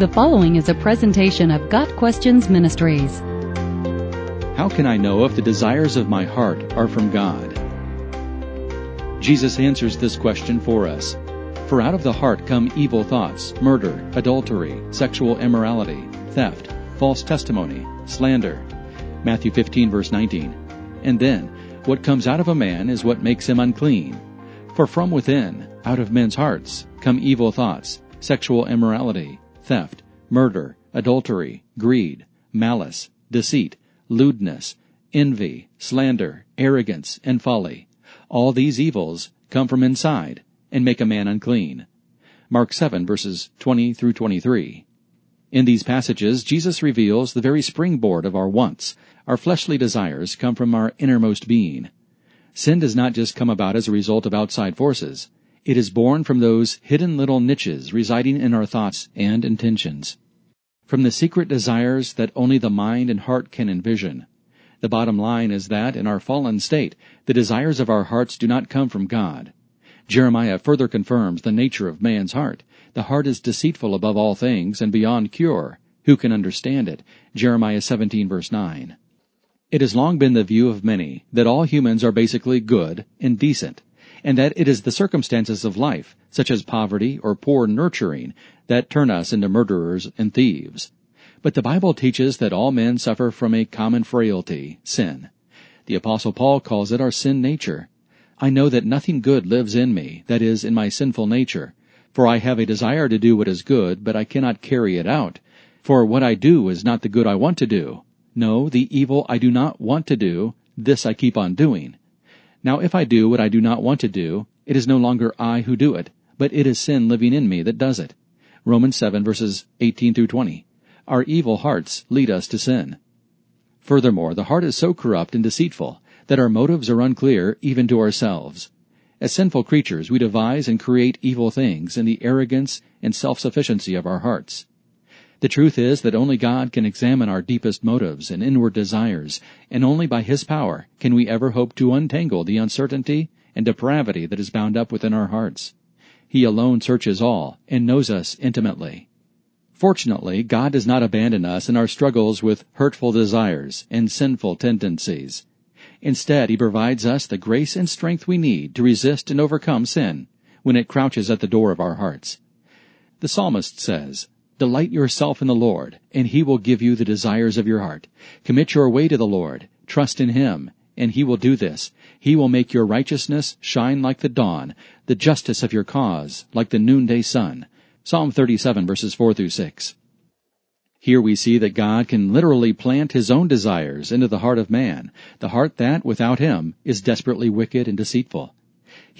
The following is a presentation of Got Questions Ministries. How can I know if the desires of my heart are from God? Jesus answers this question for us. For out of the heart come evil thoughts, murder, adultery, sexual immorality, theft, false testimony, slander. Matthew 15 verse 19. And then, what comes out of a man is what makes him unclean. For from within, out of men's hearts, come evil thoughts, sexual immorality, theft, murder, adultery, greed, malice, deceit, lewdness, envy, slander, arrogance, and folly. All these evils come from inside and make a man unclean. Mark 7 verses 20 through 23. In these passages, Jesus reveals the very springboard of our wants. Our fleshly desires come from our innermost being. Sin does not just come about as a result of outside forces. It is born from those hidden little niches residing in our thoughts and intentions. From the secret desires that only the mind and heart can envision. The bottom line is that in our fallen state, the desires of our hearts do not come from God. Jeremiah further confirms the nature of man's heart. The heart is deceitful above all things and beyond cure. Who can understand it? Jeremiah 17 verse 9. It has long been the view of many that all humans are basically good and decent, and that it is the circumstances of life, such as poverty or poor nurturing, that turn us into murderers and thieves. But the Bible teaches that all men suffer from a common frailty, sin. The apostle Paul calls it our sin nature. I know that nothing good lives in me, that is, in my sinful nature. For I have a desire to do what is good, but I cannot carry it out. For what I do is not the good I want to do. No, the evil I do not want to do, this I keep on doing. Now if I do what I do not want to do, it is no longer I who do it, but it is sin living in me that does it. Romans 7 verses 18 through 20. Our evil hearts lead us to sin. Furthermore, the heart is so corrupt and deceitful that our motives are unclear even to ourselves. As sinful creatures, we devise and create evil things in the arrogance and self-sufficiency of our hearts. The truth is that only God can examine our deepest motives and inward desires, and only by His power can we ever hope to untangle the uncertainty and depravity that is bound up within our hearts. He alone searches all and knows us intimately. Fortunately, God does not abandon us in our struggles with hurtful desires and sinful tendencies. Instead, He provides us the grace and strength we need to resist and overcome sin when it crouches at the door of our hearts. The psalmist says, Delight yourself in the Lord, and He will give you the desires of your heart. Commit your way to the Lord. Trust in Him, and He will do this. He will make your righteousness shine like the dawn, the justice of your cause like the noonday sun. Psalm 37 verses 4 through 6. Here we see that God can literally plant His own desires into the heart of man, the heart that, without Him, is desperately wicked and deceitful.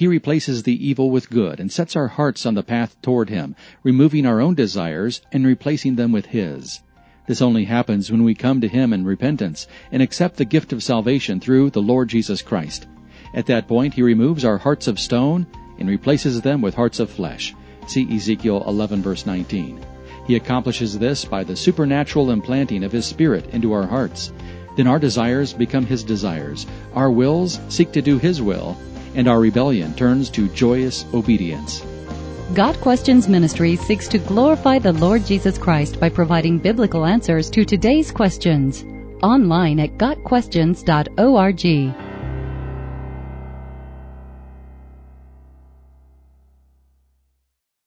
He replaces the evil with good and sets our hearts on the path toward Him, removing our own desires and replacing them with His. This only happens when we come to Him in repentance and accept the gift of salvation through the Lord Jesus Christ. At that point, He removes our hearts of stone and replaces them with hearts of flesh. See Ezekiel 11 verse 19. He accomplishes this by the supernatural implanting of His Spirit into our hearts. Then our desires become His desires. Our wills seek to do His will, and our rebellion turns to joyous obedience. Got Questions Ministry seeks to glorify the Lord Jesus Christ by providing biblical answers to today's questions. Online at GotQuestions.org.